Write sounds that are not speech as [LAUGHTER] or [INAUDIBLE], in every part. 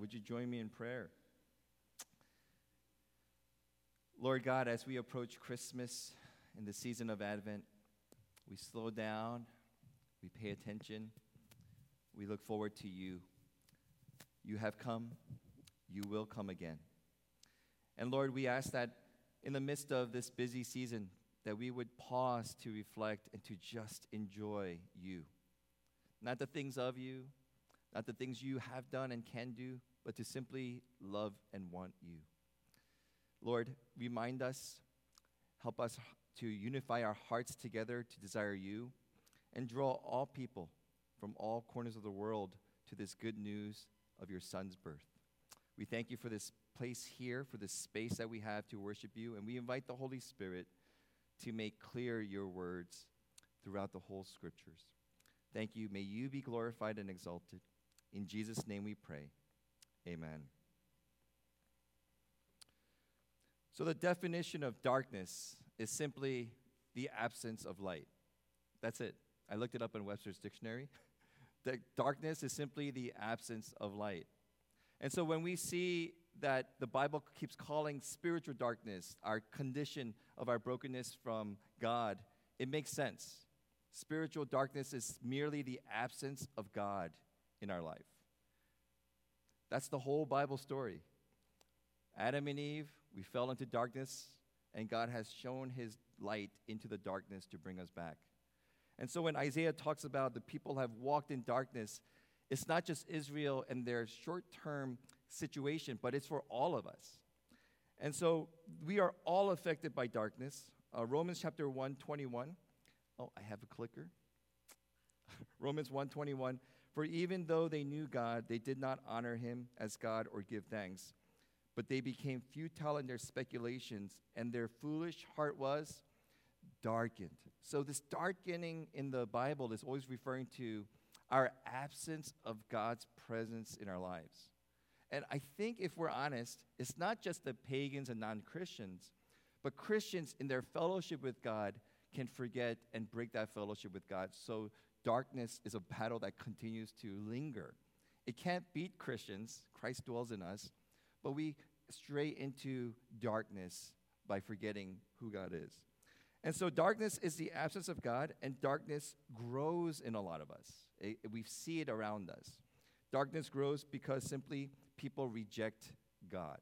Would you join me in prayer? Lord God, as we approach Christmas in the season of Advent, we slow down, we pay attention, we look forward to you. You have come, you will come again. And Lord, we ask that in the midst of this busy season, that we would pause to reflect and to just enjoy you. Not the things of you, not the things you have done and can do, but to simply love and want you. Lord, remind us, help us to unify our hearts together to desire you, and draw all people from all corners of the world to this good news of your Son's birth. We thank you for this place here, for this space that we have to worship you, and we invite the Holy Spirit to make clear your words throughout the whole scriptures. Thank you. May you be glorified and exalted. In Jesus' name we pray. Amen. So, the definition of darkness is simply the absence of light. That's it. I looked it up in Webster's dictionary. [LAUGHS] darkness is simply the absence of light. And so, when we see that the Bible keeps calling spiritual darkness our condition of our brokenness from God, it makes sense. Spiritual darkness is merely the absence of God in our life. That's the whole Bible story. Adam and Eve, we fell into darkness, and God has shone his light into the darkness to bring us back. And so when Isaiah talks about the people have walked in darkness, it's not just Israel and their short term situation, but it's for all of us. And so we are all affected by darkness. Uh, Romans chapter 1 21. Oh, I have a clicker. [LAUGHS] Romans 1 21. For even though they knew God, they did not honor him as God or give thanks. But they became futile in their speculations, and their foolish heart was darkened. So, this darkening in the Bible is always referring to our absence of God's presence in our lives. And I think if we're honest, it's not just the pagans and non Christians, but Christians in their fellowship with God can forget and break that fellowship with God. So darkness is a battle that continues to linger. It can't beat Christians, Christ dwells in us, but we stray into darkness by forgetting who God is. And so darkness is the absence of God, and darkness grows in a lot of us. It, we see it around us. Darkness grows because simply people reject God.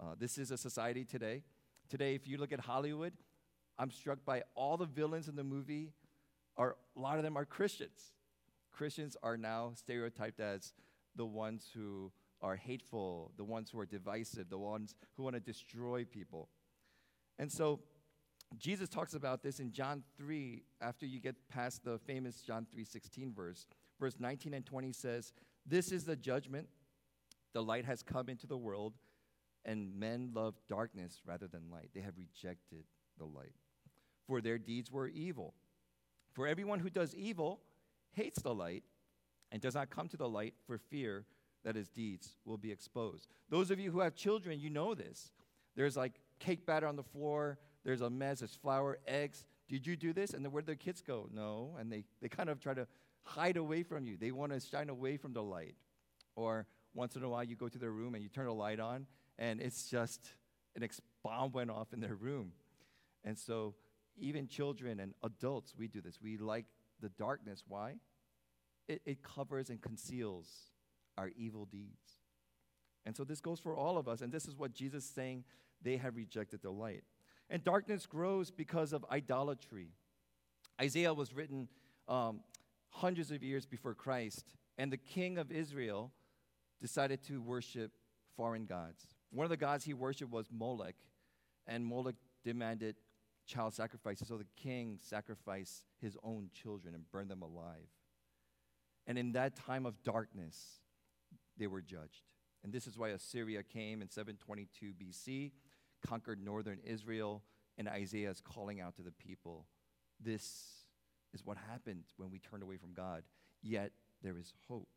Uh, this is a society today. Today, if you look at Hollywood, I'm struck by all the villains in the movie. Are a lot of them are Christians. Christians are now stereotyped as the ones who are hateful, the ones who are divisive, the ones who want to destroy people. And so Jesus talks about this in John 3 after you get past the famous John 3:16 verse. Verse 19 and 20 says, "This is the judgment the light has come into the world, and men love darkness rather than light. They have rejected the light, for their deeds were evil. For everyone who does evil hates the light and does not come to the light for fear that his deeds will be exposed. Those of you who have children, you know this. There's like cake batter on the floor, there's a mess, there's flour, eggs. Did you do this? And then where do the kids go? No. And they, they kind of try to hide away from you. They want to shine away from the light. Or once in a while you go to their room and you turn a light on, and it's just an ex- bomb went off in their room. And so, even children and adults, we do this. We like the darkness. Why? It, it covers and conceals our evil deeds. And so, this goes for all of us. And this is what Jesus is saying they have rejected the light. And darkness grows because of idolatry. Isaiah was written um, hundreds of years before Christ, and the king of Israel decided to worship foreign gods. One of the gods he worshiped was Molech, and Molech demanded child sacrifices, so the king sacrificed his own children and burned them alive. And in that time of darkness, they were judged. And this is why Assyria came in 722 BC, conquered northern Israel, and Isaiah is calling out to the people this is what happened when we turned away from God, yet there is hope.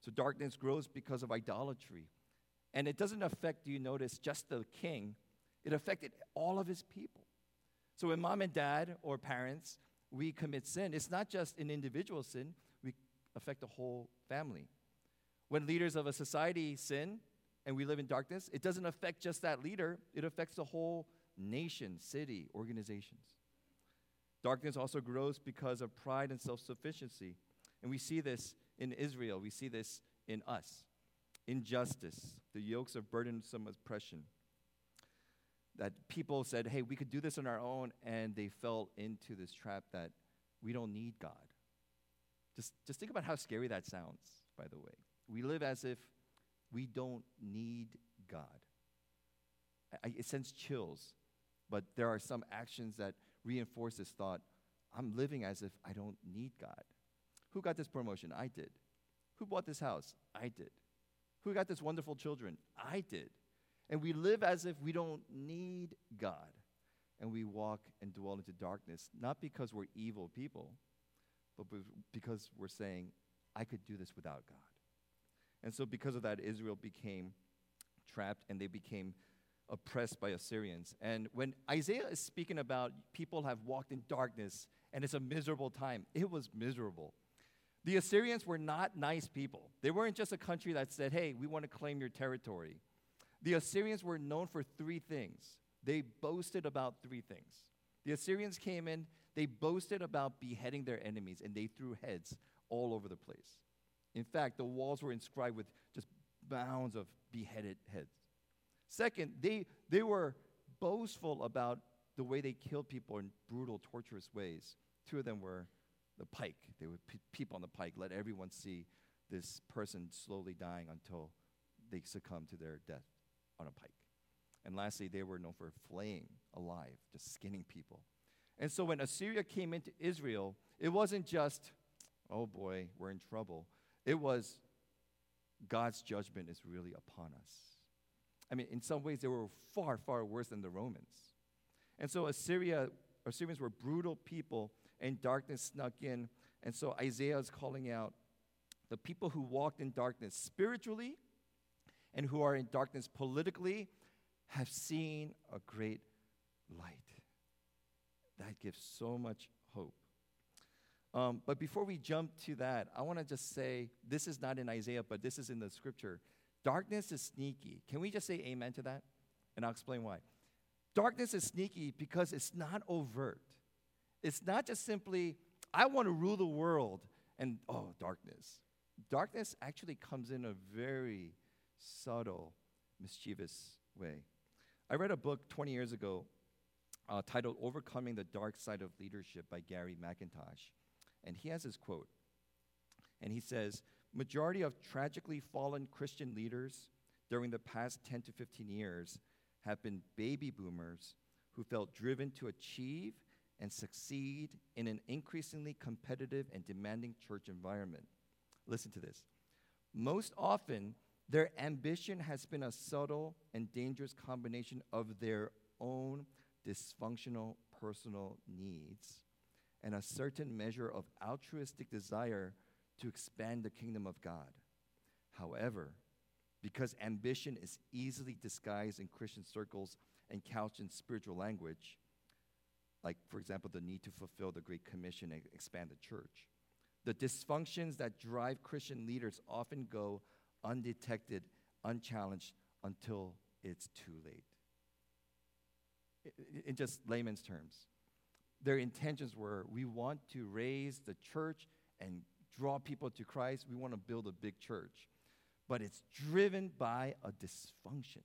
So darkness grows because of idolatry. And it doesn't affect, do you notice, just the king, it affected all of his people. So when mom and dad or parents, we commit sin, it's not just an individual sin, we affect the whole family. When leaders of a society sin and we live in darkness, it doesn't affect just that leader, it affects the whole nation, city, organizations. Darkness also grows because of pride and self sufficiency. And we see this in Israel, we see this in us. Injustice, the yokes of burdensome oppression. That people said, hey, we could do this on our own, and they fell into this trap that we don't need God. Just, just think about how scary that sounds, by the way. We live as if we don't need God. I, it sends chills, but there are some actions that reinforce this thought I'm living as if I don't need God. Who got this promotion? I did. Who bought this house? I did. Who got this wonderful children? I did. And we live as if we don't need God. And we walk and dwell into darkness, not because we're evil people, but because we're saying, I could do this without God. And so, because of that, Israel became trapped and they became oppressed by Assyrians. And when Isaiah is speaking about people have walked in darkness and it's a miserable time, it was miserable. The Assyrians were not nice people. They weren't just a country that said, hey, we want to claim your territory. The Assyrians were known for three things. They boasted about three things. The Assyrians came in, they boasted about beheading their enemies, and they threw heads all over the place. In fact, the walls were inscribed with just mounds of beheaded heads. Second, they, they were boastful about the way they killed people in brutal, torturous ways. Two of them were the pike. They would pe- peep on the pike, let everyone see this person slowly dying until they succumb to their death on a pike. And lastly, they were known for flaying alive, just skinning people. And so when Assyria came into Israel, it wasn't just, oh boy, we're in trouble. It was God's judgment is really upon us. I mean, in some ways, they were far, far worse than the Romans. And so Assyria, Assyrians were brutal people, and darkness snuck in. And so Isaiah is calling out the people who walked in darkness spiritually and who are in darkness politically have seen a great light. That gives so much hope. Um, but before we jump to that, I want to just say this is not in Isaiah, but this is in the scripture. Darkness is sneaky. Can we just say amen to that? And I'll explain why. Darkness is sneaky because it's not overt. It's not just simply, I want to rule the world, and oh, darkness. Darkness actually comes in a very subtle, mischievous way. I read a book 20 years ago uh, titled Overcoming the Dark Side of Leadership by Gary McIntosh. And he has his quote. And he says, Majority of tragically fallen Christian leaders during the past 10 to 15 years have been baby boomers who felt driven to achieve and succeed in an increasingly competitive and demanding church environment. Listen to this. Most often, their ambition has been a subtle and dangerous combination of their own dysfunctional personal needs and a certain measure of altruistic desire to expand the kingdom of God. However, because ambition is easily disguised in Christian circles and couched in spiritual language, like, for example, the need to fulfill the Great Commission and expand the church, the dysfunctions that drive Christian leaders often go undetected, unchallenged until it's too late. In just layman's terms, their intentions were we want to raise the church and draw people to Christ. We want to build a big church. But it's driven by a dysfunction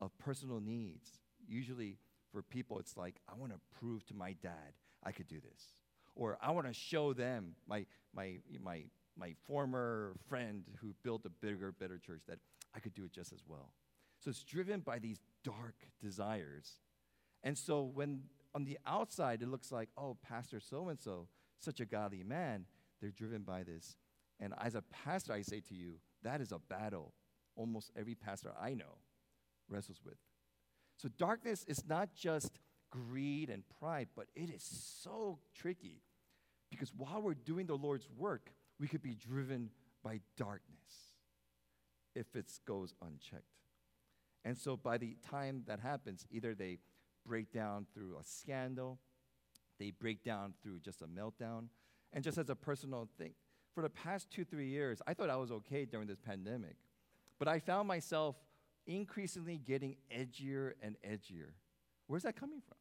of personal needs. Usually, for people, it's like, I want to prove to my dad I could do this. Or I want to show them, my, my, my my former friend who built a bigger, better church that I could do it just as well. So it's driven by these dark desires. And so when on the outside it looks like, oh, Pastor so and so, such a godly man, they're driven by this. And as a pastor, I say to you, that is a battle almost every pastor I know wrestles with. So darkness is not just greed and pride, but it is so tricky because while we're doing the Lord's work, we could be driven by darkness if it goes unchecked. And so by the time that happens, either they break down through a scandal, they break down through just a meltdown. And just as a personal thing, for the past two, three years, I thought I was okay during this pandemic. But I found myself increasingly getting edgier and edgier. Where's that coming from?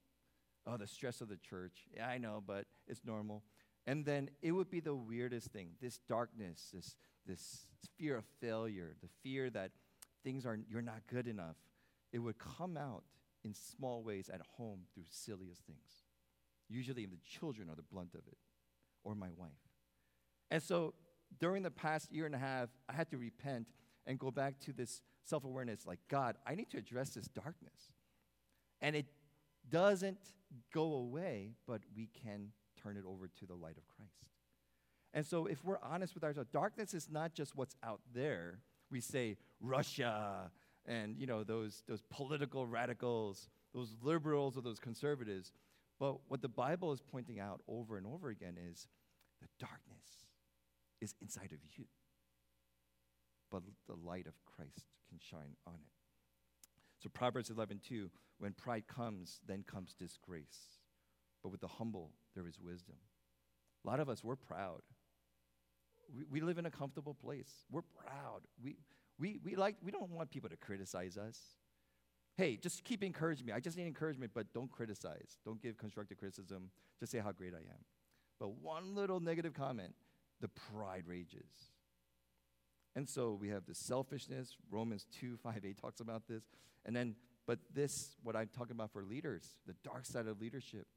Oh, the stress of the church. Yeah, I know, but it's normal. And then it would be the weirdest thing this darkness, this, this fear of failure, the fear that things are, you're not good enough. It would come out in small ways at home through silliest things. Usually, the children are the blunt of it, or my wife. And so, during the past year and a half, I had to repent and go back to this self awareness like, God, I need to address this darkness. And it doesn't go away, but we can turn it over to the light of Christ. And so, if we're honest with ourselves, darkness is not just what's out there. We say Russia and you know those those political radicals, those liberals or those conservatives. But what the Bible is pointing out over and over again is the darkness is inside of you. But the light of Christ can shine on it. So Proverbs 11:2, when pride comes, then comes disgrace. But with the humble, there is wisdom. A lot of us, we're proud. We, we live in a comfortable place. We're proud. We, we, we, like, we don't want people to criticize us. Hey, just keep encouraging me. I just need encouragement, but don't criticize. Don't give constructive criticism. Just say how great I am. But one little negative comment, the pride rages. And so we have the selfishness. Romans 2, [LAUGHS] 5, 8 talks about this. And then, but this, what I'm talking about for leaders, the dark side of leadership,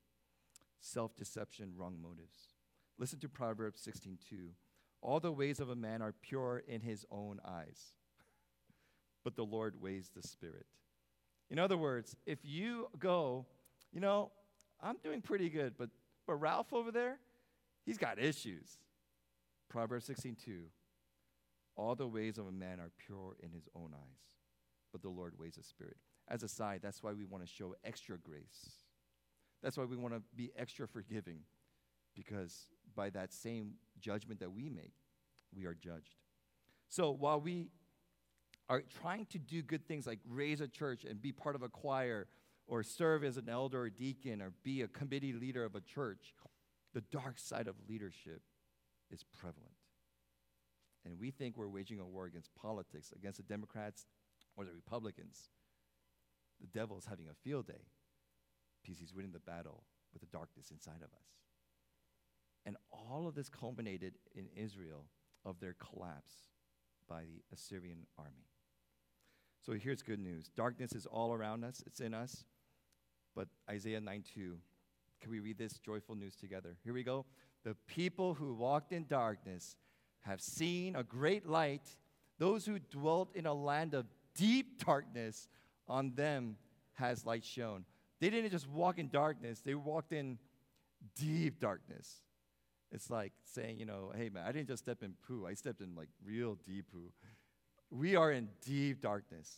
self deception, wrong motives. Listen to Proverbs 16, 2. All the ways of a man are pure in his own eyes, [LAUGHS] but the Lord weighs the spirit. In other words, if you go, you know, I'm doing pretty good, but, but Ralph over there, he's got issues. Proverbs 16, 2. All the ways of a man are pure in his own eyes, but the Lord weighs the spirit. As a side, that's why we want to show extra grace. That's why we want to be extra forgiving, because by that same judgment that we make, we are judged. So while we are trying to do good things like raise a church and be part of a choir or serve as an elder or deacon or be a committee leader of a church, the dark side of leadership is prevalent. And we think we're waging a war against politics, against the Democrats or the Republicans. The devil is having a field day because he's winning the battle with the darkness inside of us. And all of this culminated in Israel of their collapse by the Assyrian army. So here's good news darkness is all around us, it's in us. But Isaiah 9 2, can we read this joyful news together? Here we go. The people who walked in darkness have seen a great light. Those who dwelt in a land of deep darkness, on them has light shone. They didn't just walk in darkness, they walked in deep darkness. It's like saying, you know, hey man, I didn't just step in poo, I stepped in like real deep poo. We are in deep darkness.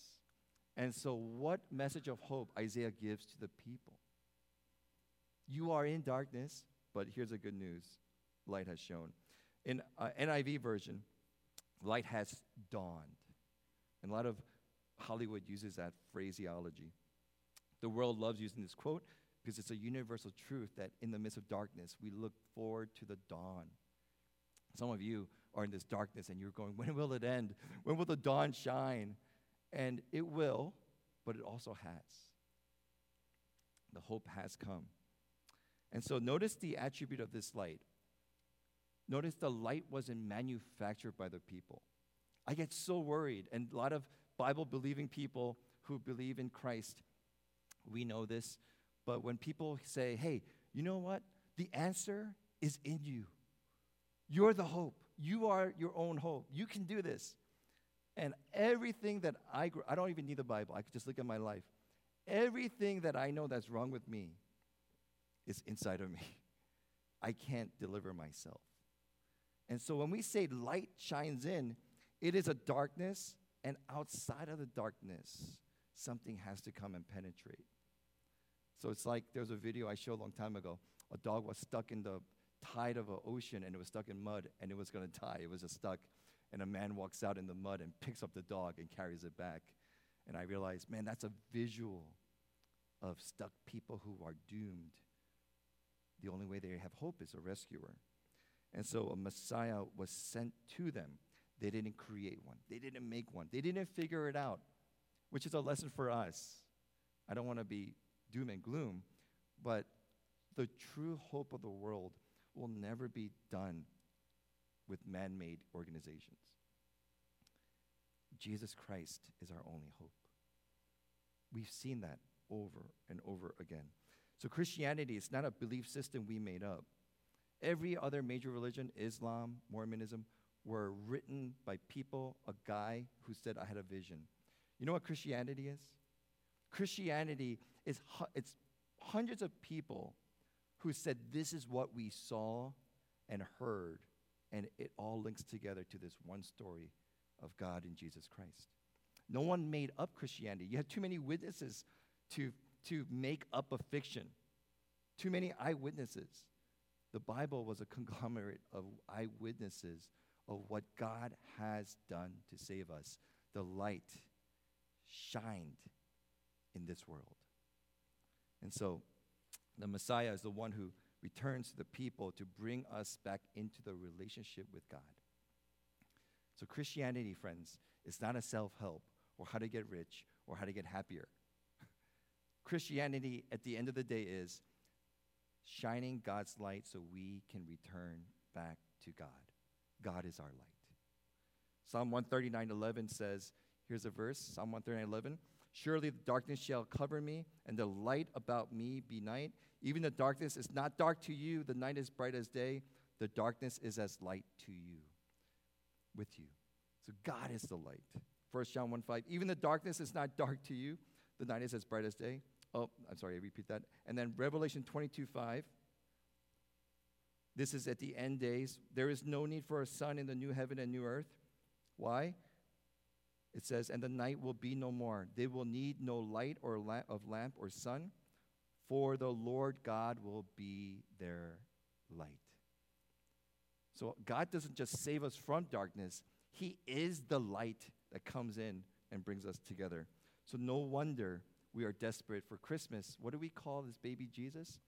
And so, what message of hope Isaiah gives to the people? You are in darkness, but here's the good news light has shone. In uh, NIV version, light has dawned. And a lot of Hollywood uses that phraseology. The world loves using this quote because it's a universal truth that in the midst of darkness, we look forward to the dawn. Some of you are in this darkness and you're going, [LAUGHS] when will it end? When will the dawn shine? And it will, but it also has. The hope has come. And so notice the attribute of this light. Notice the light wasn't manufactured by the people. I get so worried, and a lot of Bible believing people who believe in Christ, we know this. But when people say, hey, you know what? The answer is in you. You're the hope. You are your own hope. You can do this. And everything that I grew, I don't even need the Bible. I could just look at my life. Everything that I know that's wrong with me is inside of me. [LAUGHS] I can't deliver myself. And so when we say light shines in, it is a darkness, and outside of the darkness, something has to come and penetrate. So it's like there's a video I showed a long time ago. A dog was stuck in the tide of an ocean and it was stuck in mud and it was going to die. It was just stuck. And a man walks out in the mud and picks up the dog and carries it back. And I realized, man, that's a visual of stuck people who are doomed. The only way they have hope is a rescuer. And so a Messiah was sent to them. They didn't create one, they didn't make one, they didn't figure it out, which is a lesson for us. I don't want to be doom and gloom, but the true hope of the world will never be done with man made organizations. Jesus Christ is our only hope. We've seen that over and over again. So, Christianity is not a belief system we made up. Every other major religion, Islam, Mormonism, were written by people, a guy who said, I had a vision. You know what Christianity is? Christianity is it's hundreds of people who said, This is what we saw and heard, and it all links together to this one story of God in Jesus Christ. No one made up Christianity. You have too many witnesses to, to make up a fiction, too many eyewitnesses. The Bible was a conglomerate of eyewitnesses of what God has done to save us. The light shined in this world. And so the Messiah is the one who returns to the people to bring us back into the relationship with God. So, Christianity, friends, is not a self help or how to get rich or how to get happier. [LAUGHS] Christianity, at the end of the day, is shining God's light so we can return back to God. God is our light. Psalm 139 11 says, here's a verse Psalm 139 11. Surely the darkness shall cover me, and the light about me be night. Even the darkness is not dark to you, the night is bright as day. The darkness is as light to you, with you. So God is the light. 1 John 1 5. Even the darkness is not dark to you, the night is as bright as day. Oh, I'm sorry, I repeat that. And then Revelation 22 5. This is at the end days. There is no need for a sun in the new heaven and new earth. Why? It says, and the night will be no more. They will need no light or lamp of lamp or sun, for the Lord God will be their light. So God doesn't just save us from darkness, He is the light that comes in and brings us together. So no wonder we are desperate for Christmas. What do we call this baby Jesus?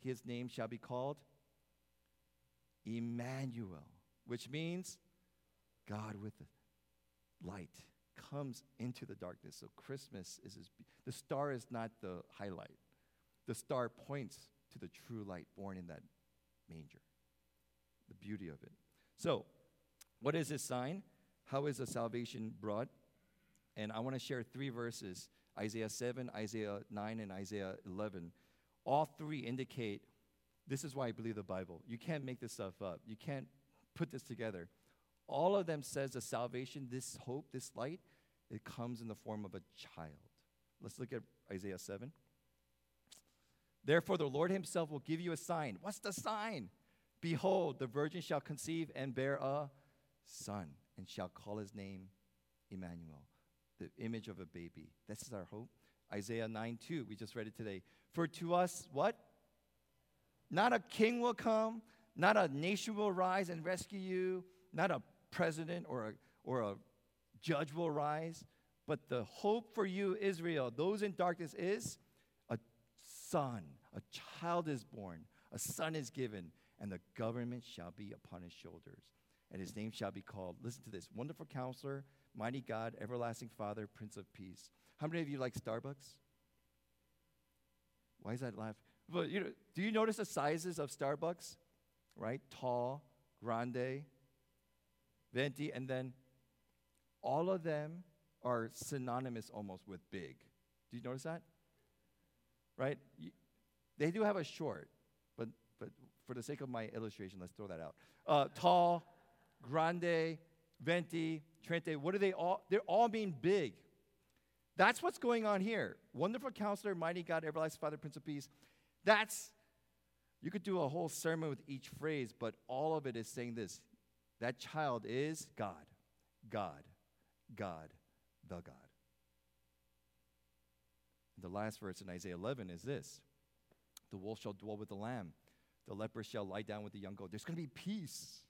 His name shall be called Emmanuel, which means God with light comes into the darkness. So Christmas is the star is not the highlight. The star points to the true light born in that manger. The beauty of it. So, what is this sign? How is the salvation brought? And I want to share three verses Isaiah 7, Isaiah 9, and Isaiah 11. All three indicate this is why I believe the Bible. You can't make this stuff up, you can't put this together. All of them says the salvation, this hope, this light, it comes in the form of a child. Let's look at Isaiah 7. Therefore, the Lord himself will give you a sign. What's the sign? Behold, the virgin shall conceive and bear a son, and shall call his name Emmanuel, the image of a baby. This is our hope. Isaiah 9 2, we just read it today. For to us, what? Not a king will come, not a nation will rise and rescue you, not a president or a, or a judge will rise. But the hope for you, Israel, those in darkness, is a son, a child is born, a son is given, and the government shall be upon his shoulders. And his name shall be called, listen to this, Wonderful Counselor, Mighty God, Everlasting Father, Prince of Peace. How many of you like Starbucks? Why is that laugh? But you know, do you notice the sizes of Starbucks? Right? Tall, grande, venti, and then all of them are synonymous almost with big. Do you notice that? Right? You, they do have a short, but, but for the sake of my illustration, let's throw that out. Uh, tall, grande, venti, trenta, what are they all? They're all being big. That's what's going on here. Wonderful counselor, mighty God, everlasting Father, Prince of Peace. That's, you could do a whole sermon with each phrase, but all of it is saying this that child is God, God, God, the God. The last verse in Isaiah 11 is this The wolf shall dwell with the lamb, the leper shall lie down with the young goat. There's going to be peace,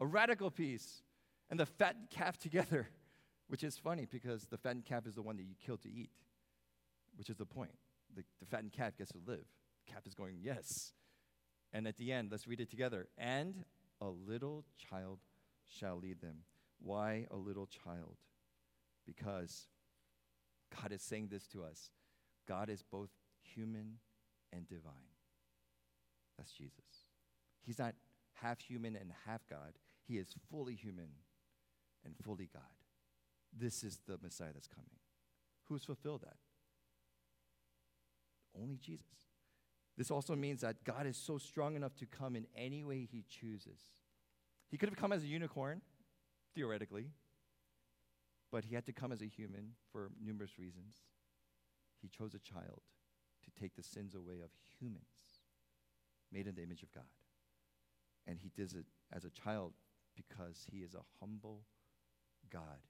a radical peace, and the fattened calf [LAUGHS] together, which is funny because the fattened calf is the one that you kill to eat, which is the point. The, the fattened calf gets to live. The calf is going, yes. And at the end, let's read it together. And a little child shall lead them. Why a little child? Because God is saying this to us God is both human and divine. That's Jesus. He's not half human and half God, He is fully human and fully God. This is the Messiah that's coming. Who's fulfilled that? Only Jesus. This also means that God is so strong enough to come in any way He chooses. He could have come as a unicorn, theoretically, but He had to come as a human for numerous reasons. He chose a child to take the sins away of humans, made in the image of God. And He does it as a child because He is a humble God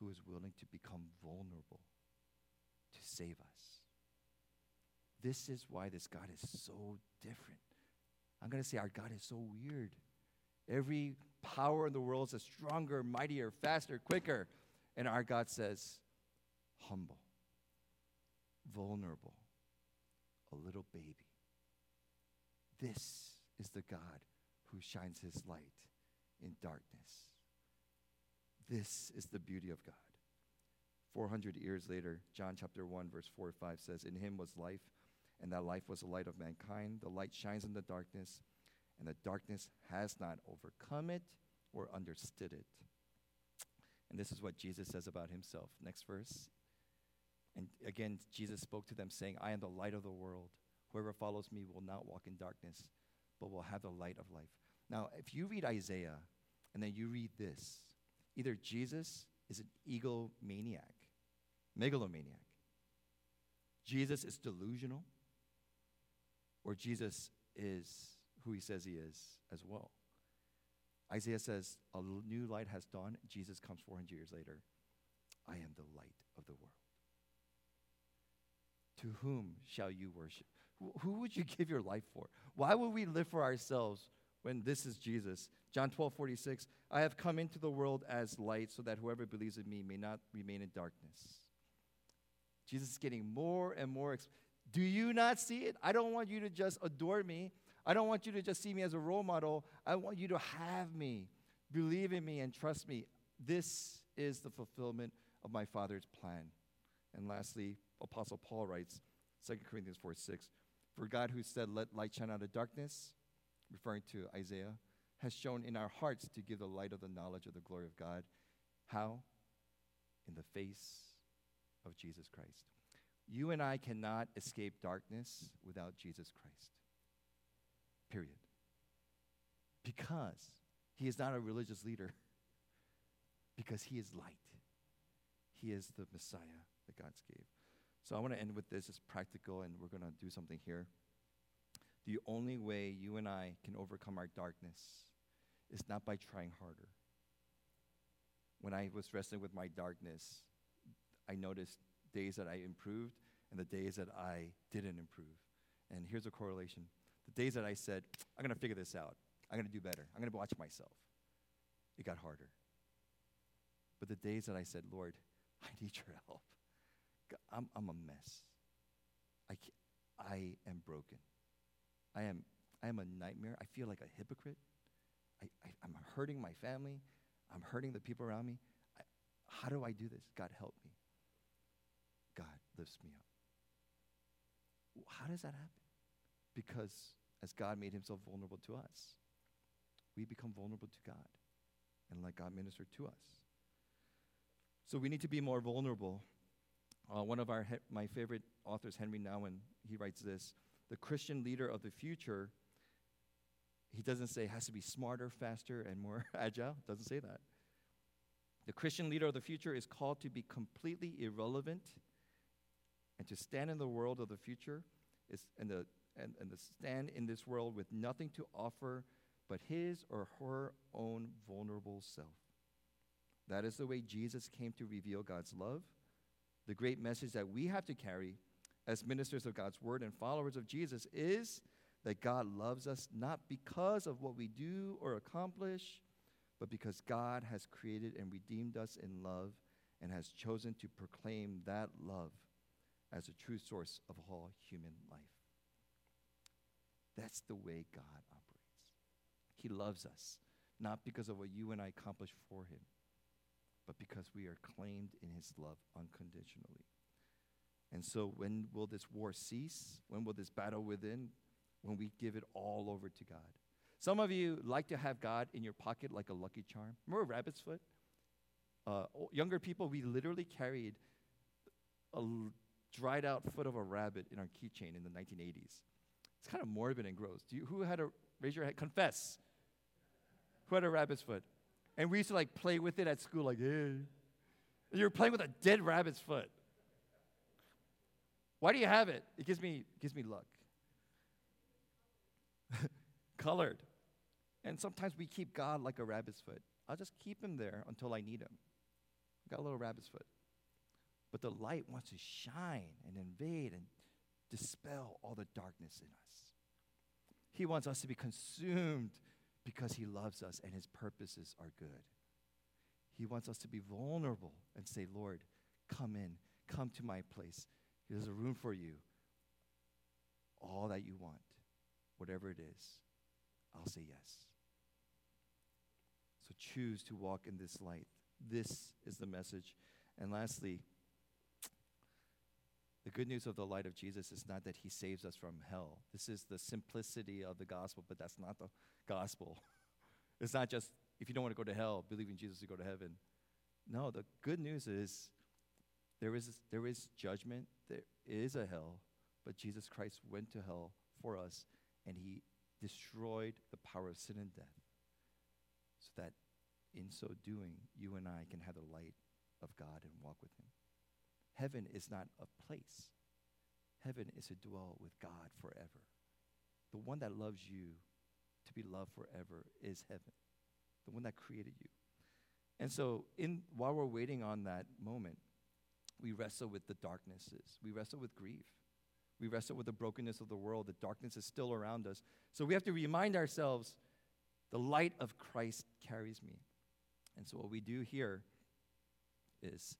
who is willing to become vulnerable to save us. This is why this God is so different. I'm going to say our God is so weird. Every power in the world is stronger, mightier, faster, quicker. And our God says, humble, vulnerable, a little baby. This is the God who shines his light in darkness. This is the beauty of God. 400 years later, John chapter 1, verse 4 or 5 says, In him was life, and that life was the light of mankind. The light shines in the darkness, and the darkness has not overcome it or understood it. And this is what Jesus says about himself. Next verse. And again, Jesus spoke to them, saying, I am the light of the world. Whoever follows me will not walk in darkness, but will have the light of life. Now, if you read Isaiah and then you read this, either Jesus is an egomaniac, megalomaniac, Jesus is delusional, or Jesus is who he says he is as well. Isaiah says, A new light has dawned. Jesus comes 400 years later. I am the light of the world. To whom shall you worship? Who, would you [LAUGHS] give your life for? Why would we live for ourselves when this is Jesus? John 12, 46. I have come into the world as light so that whoever believes in me may not remain in darkness. Jesus is getting more and more. Exp- Do you not see it? I don't want you to just adore me. I don't want you to just see me as a role model. I want you to have me, believe in me, and trust me. This is the fulfillment of my Father's plan. And lastly, Apostle Paul writes, 2 Corinthians 4 6, For God who said, Let light shine out of darkness, referring to Isaiah, has shone in our hearts to give the light of the knowledge of the glory of God. How? In the face of Jesus Christ. You and I cannot escape darkness without Jesus Christ. Period. Because he is not a religious leader, [LAUGHS] because he is light. He is the Messiah that God gave. So I want to end with this. It's practical, and we're going to do something here. The only way you and I can overcome our darkness is not by trying harder. When I was wrestling with my darkness, I noticed days that I improved and the days that I didn't improve. And here's a correlation the days that I said, I'm going to figure this out, I'm going to do better, I'm going to watch myself, it got harder. But the days that I said, Lord, [LAUGHS] I need your help, I'm, I'm a mess. I, I am broken. I am, I am a nightmare. I feel like a hypocrite. I, I, am hurting my family. I'm hurting the people around me. I, how do I do this? God, help me. God lifts me up. How does that happen? Because as God made himself vulnerable to us, we become vulnerable to God and let God minister to us. So we need to be more vulnerable. Uh, one of our my favorite authors, Henry Nouwen, he writes this: the Christian leader of the future. He doesn't say has to be smarter, faster, and more [LAUGHS] agile. Doesn't say that. The Christian leader of the future is called to be completely irrelevant and to stand in the world of the future is and the and, and to stand in this world with nothing to offer but his or her own vulnerable self. That is the way Jesus came to reveal God's love. The great message that we have to carry as ministers of God's word and followers of Jesus is that God loves us not because of what we do or accomplish, but because God has created and redeemed us in love and has chosen to proclaim that love as a true source of all human life. That's the way God operates. He loves us, not because of what you and I accomplish for Him, but because we are claimed in His love unconditionally. And so, when will this war cease? When will this battle within? When we give it all over to God. Some of you like to have God in your pocket like a lucky charm. Remember rabbit's foot? Uh, younger people, we literally carried a dried out foot of a rabbit in our keychain in the 1980s. It's kind of morbid and gross. Do you, who had a, raise your hand, confess. Who had a rabbit's foot? And we used to like play with it at school, like, hey. You're playing with a dead rabbit's foot. Why do you have it? It gives me, it gives me luck. [LAUGHS] Colored. And sometimes we keep God like a rabbit's foot. I'll just keep him there until I need him. Got a little rabbit's foot. But the light wants to shine and invade and dispel all the darkness in us. He wants us to be consumed because He loves us and His purposes are good. He wants us to be vulnerable and say, Lord, come in, come to my place. There's a room for you. All that you want, whatever it is, I'll say yes. So choose to walk in this light. This is the message. And lastly, the good news of the light of Jesus is not that he saves us from hell. This is the simplicity of the gospel, but that's not the gospel. [LAUGHS] It's not just if you don't want to go to hell, believe in Jesus to go to heaven. No, the good news is there is, there is judgment, there is a hell, but Jesus Christ went to hell for us and he destroyed the power of sin and death so that in so doing, you and I can have the light of God and walk with him. Heaven is not a place. Heaven is to dwell with God forever. The one that loves you to be loved forever is heaven, the one that created you. And so, in, while we're waiting on that moment, we wrestle with the darknesses. We wrestle with grief. We wrestle with the brokenness of the world. The darkness is still around us. So we have to remind ourselves the light of Christ carries me. And so, what we do here is